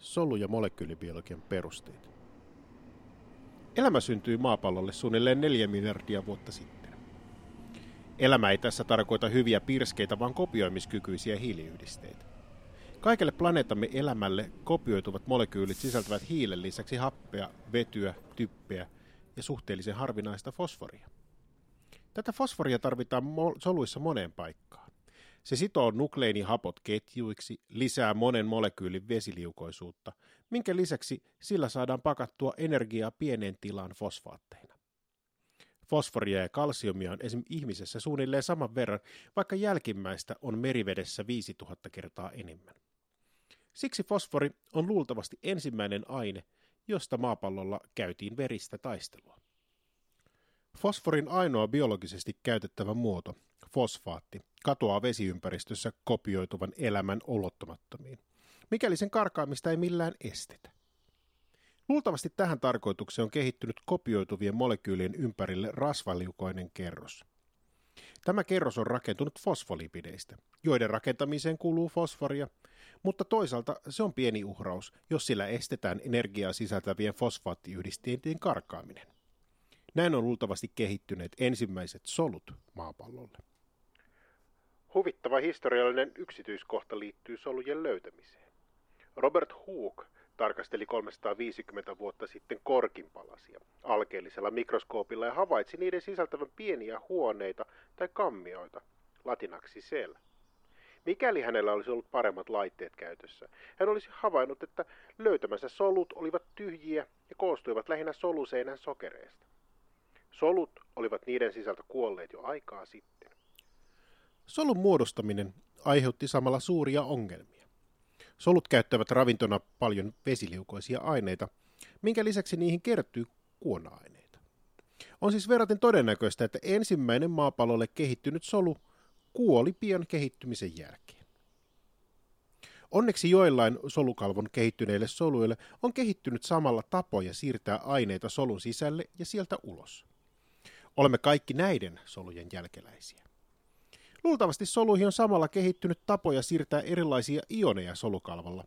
solu- ja molekyylibiologian perusteet. Elämä syntyi maapallolle suunnilleen neljä miljardia vuotta sitten. Elämä ei tässä tarkoita hyviä pirskeitä, vaan kopioimiskykyisiä hiiliyhdisteitä. Kaikelle planeetamme elämälle kopioituvat molekyylit sisältävät hiilen lisäksi happea, vetyä, typpeä ja suhteellisen harvinaista fosforia. Tätä fosforia tarvitaan soluissa moneen paikkaan. Se sitoo nukleinihapot ketjuiksi, lisää monen molekyylin vesiliukoisuutta, minkä lisäksi sillä saadaan pakattua energiaa pieneen tilaan fosfaatteina. Fosforia ja kalsiumia on esim. ihmisessä suunnilleen saman verran, vaikka jälkimmäistä on merivedessä 5000 kertaa enemmän. Siksi fosfori on luultavasti ensimmäinen aine, josta maapallolla käytiin veristä taistelua. Fosforin ainoa biologisesti käytettävä muoto, fosfaatti, katoaa vesiympäristössä kopioituvan elämän olottomattomiin, mikäli sen karkaamista ei millään estetä. Luultavasti tähän tarkoitukseen on kehittynyt kopioituvien molekyylien ympärille rasvaliukoinen kerros. Tämä kerros on rakentunut fosfolipideistä, joiden rakentamiseen kuuluu fosforia, mutta toisaalta se on pieni uhraus, jos sillä estetään energiaa sisältävien fosfaattiyhdisteiden karkaaminen. Näin on luultavasti kehittyneet ensimmäiset solut maapallolle. Huvittava historiallinen yksityiskohta liittyy solujen löytämiseen. Robert Hooke tarkasteli 350 vuotta sitten korkinpalasia alkeellisella mikroskoopilla ja havaitsi niiden sisältävän pieniä huoneita tai kammioita, latinaksi sel. Mikäli hänellä olisi ollut paremmat laitteet käytössä, hän olisi havainnut, että löytämänsä solut olivat tyhjiä ja koostuivat lähinnä soluseinän sokereista. Solut olivat niiden sisältä kuolleet jo aikaa sitten. Solun muodostaminen aiheutti samalla suuria ongelmia. Solut käyttävät ravintona paljon vesiliukoisia aineita, minkä lisäksi niihin kertyy kuona-aineita. On siis verraten todennäköistä, että ensimmäinen maapallolle kehittynyt solu kuoli pian kehittymisen jälkeen. Onneksi joillain solukalvon kehittyneille soluille on kehittynyt samalla tapoja siirtää aineita solun sisälle ja sieltä ulos. Olemme kaikki näiden solujen jälkeläisiä. Luultavasti soluihin on samalla kehittynyt tapoja siirtää erilaisia ioneja solukalvolla,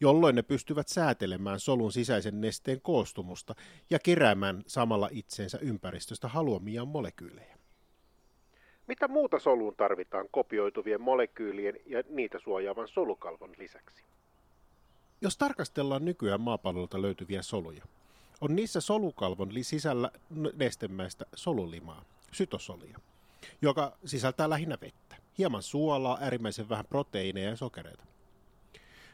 jolloin ne pystyvät säätelemään solun sisäisen nesteen koostumusta ja keräämään samalla itseensä ympäristöstä haluamiaan molekyylejä. Mitä muuta soluun tarvitaan kopioituvien molekyylien ja niitä suojaavan solukalvon lisäksi? Jos tarkastellaan nykyään maapallolta löytyviä soluja, on niissä solukalvon sisällä nestemäistä solulimaa, sytosolia, joka sisältää lähinnä vettä, hieman suolaa, äärimmäisen vähän proteiineja ja sokereita.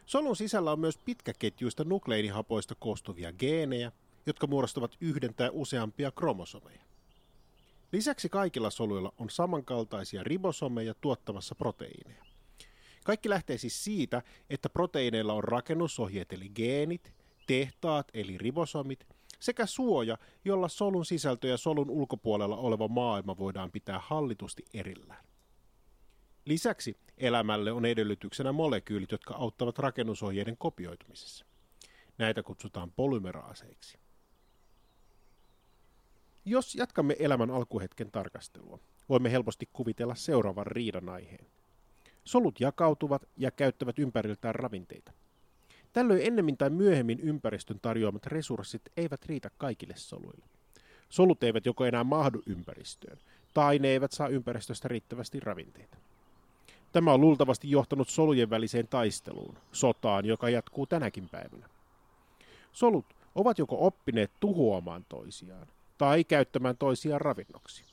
Solun sisällä on myös pitkäketjuista nukleinihapoista koostuvia geenejä, jotka muodostavat yhden tai useampia kromosomeja. Lisäksi kaikilla soluilla on samankaltaisia ribosomeja tuottamassa proteiineja. Kaikki lähtee siis siitä, että proteiineilla on rakennusohjeet eli geenit, tehtaat eli ribosomit sekä suoja, jolla solun sisältö ja solun ulkopuolella oleva maailma voidaan pitää hallitusti erillään. Lisäksi elämälle on edellytyksenä molekyylit, jotka auttavat rakennusohjeiden kopioitumisessa. Näitä kutsutaan polymeraaseiksi. Jos jatkamme elämän alkuhetken tarkastelua, voimme helposti kuvitella seuraavan riidan aiheen. Solut jakautuvat ja käyttävät ympäriltään ravinteita. Tällöin ennemmin tai myöhemmin ympäristön tarjoamat resurssit eivät riitä kaikille soluille. Solut eivät joko enää mahdu ympäristöön, tai ne eivät saa ympäristöstä riittävästi ravinteita. Tämä on luultavasti johtanut solujen väliseen taisteluun, sotaan, joka jatkuu tänäkin päivänä. Solut ovat joko oppineet tuhoamaan toisiaan, tai käyttämään toisiaan ravinnoksi.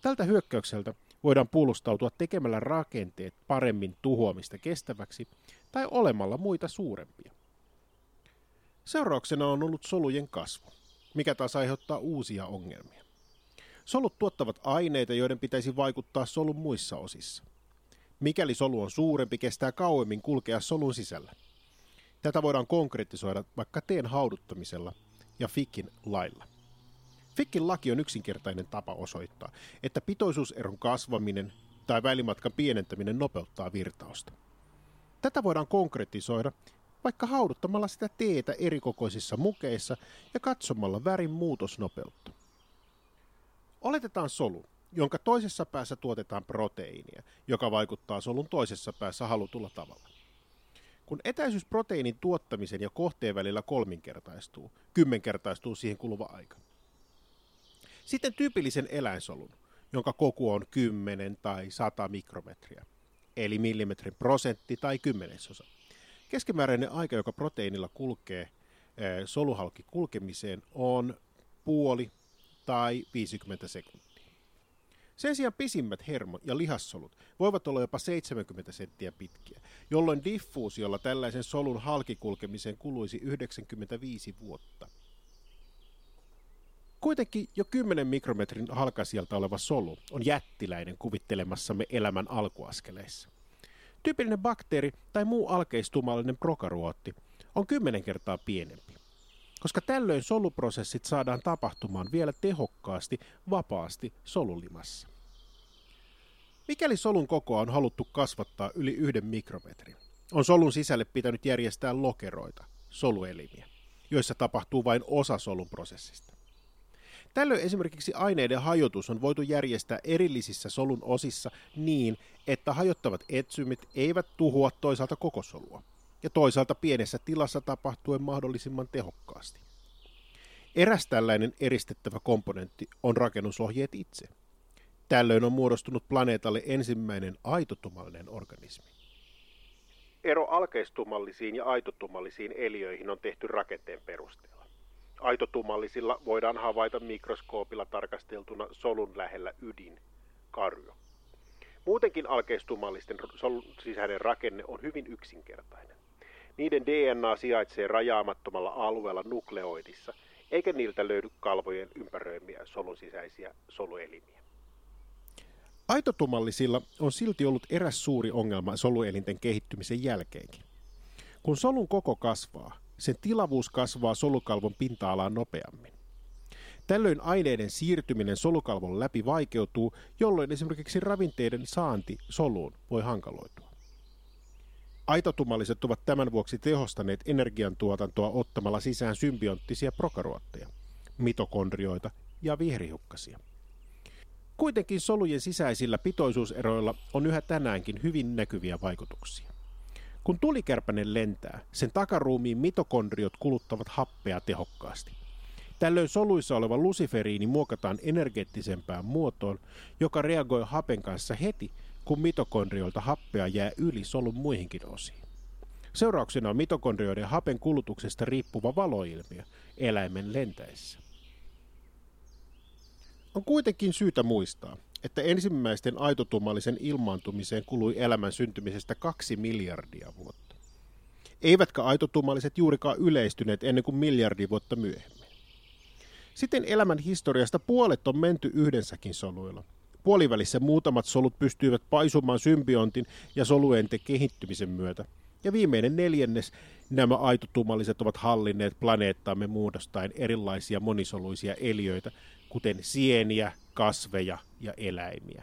Tältä hyökkäykseltä voidaan puolustautua tekemällä rakenteet paremmin tuhoamista kestäväksi tai olemalla muita suurempia. Seurauksena on ollut solujen kasvu, mikä taas aiheuttaa uusia ongelmia. Solut tuottavat aineita, joiden pitäisi vaikuttaa solun muissa osissa. Mikäli solu on suurempi, kestää kauemmin kulkea solun sisällä. Tätä voidaan konkretisoida vaikka teen hauduttamisella ja Fickin lailla. Fickin laki on yksinkertainen tapa osoittaa, että pitoisuuseron kasvaminen tai välimatkan pienentäminen nopeuttaa virtausta. Tätä voidaan konkretisoida vaikka hauduttamalla sitä teetä erikokoisissa mukeissa ja katsomalla värin muutosnopeutta. Oletetaan solu, jonka toisessa päässä tuotetaan proteiinia, joka vaikuttaa solun toisessa päässä halutulla tavalla. Kun etäisyys proteiinin tuottamisen ja kohteen välillä kolminkertaistuu, kymmenkertaistuu siihen kuluva aika. Sitten tyypillisen eläinsolun, jonka koku on 10 tai 100 mikrometriä, eli millimetrin prosentti tai kymmenesosa. Keskimääräinen aika, joka proteiinilla kulkee eh, soluhalki kulkemiseen, on puoli tai 50 sekuntia. Sen sijaan pisimmät hermo- ja lihassolut voivat olla jopa 70 senttiä pitkiä, jolloin diffuusiolla tällaisen solun halkikulkemiseen kuluisi 95 vuotta. Kuitenkin jo 10 mikrometrin halkaisijalta oleva solu on jättiläinen kuvittelemassamme elämän alkuaskeleissa. Tyypillinen bakteeri tai muu alkeistumallinen prokaruotti on 10 kertaa pienempi, koska tällöin soluprosessit saadaan tapahtumaan vielä tehokkaasti vapaasti solulimassa. Mikäli solun kokoa on haluttu kasvattaa yli yhden mikrometrin, on solun sisälle pitänyt järjestää lokeroita, soluelimiä, joissa tapahtuu vain osa solun prosessista. Tällöin esimerkiksi aineiden hajotus on voitu järjestää erillisissä solun osissa niin, että hajottavat etsymit eivät tuhoa toisaalta koko solua, ja toisaalta pienessä tilassa tapahtuen mahdollisimman tehokkaasti. Eräs tällainen eristettävä komponentti on rakennusohjeet itse. Tällöin on muodostunut planeetalle ensimmäinen aitotumallinen organismi. Ero alkeistumallisiin ja aitotumallisiin eliöihin on tehty rakenteen perusteella. Aitotumallisilla voidaan havaita mikroskoopilla tarkasteltuna solun lähellä ydin, karjo. Muutenkin alkeistumallisten solun sisäinen rakenne on hyvin yksinkertainen. Niiden DNA sijaitsee rajaamattomalla alueella nukleoidissa, eikä niiltä löydy kalvojen ympäröimiä solun sisäisiä soluelimiä. Aitotumallisilla on silti ollut eräs suuri ongelma soluelinten kehittymisen jälkeenkin. Kun solun koko kasvaa, sen tilavuus kasvaa solukalvon pinta-alaan nopeammin. Tällöin aineiden siirtyminen solukalvon läpi vaikeutuu, jolloin esimerkiksi ravinteiden saanti soluun voi hankaloitua. Aitotumalliset ovat tämän vuoksi tehostaneet energiantuotantoa ottamalla sisään symbionttisia prokaruotteja, mitokondrioita ja vihriukkasia. Kuitenkin solujen sisäisillä pitoisuuseroilla on yhä tänäänkin hyvin näkyviä vaikutuksia. Kun tulikärpänen lentää, sen takaruumiin mitokondriot kuluttavat happea tehokkaasti. Tällöin soluissa oleva lusiferiini muokataan energeettisempään muotoon, joka reagoi hapen kanssa heti, kun mitokondrioilta happea jää yli solun muihinkin osiin. Seurauksena on mitokondrioiden hapen kulutuksesta riippuva valoilmiö eläimen lentäessä. On kuitenkin syytä muistaa, että ensimmäisten aitotummallisen ilmaantumiseen kului elämän syntymisestä kaksi miljardia vuotta. Eivätkä aitotummalliset juurikaan yleistyneet ennen kuin miljardi vuotta myöhemmin. Sitten elämän historiasta puolet on menty yhdensäkin soluilla. Puolivälissä muutamat solut pystyivät paisumaan symbiontin ja soluenten kehittymisen myötä. Ja viimeinen neljännes nämä aitotummalliset ovat hallinneet planeettaamme muodostaen erilaisia monisoluisia eliöitä, kuten sieniä, kasveja ja eläimiä.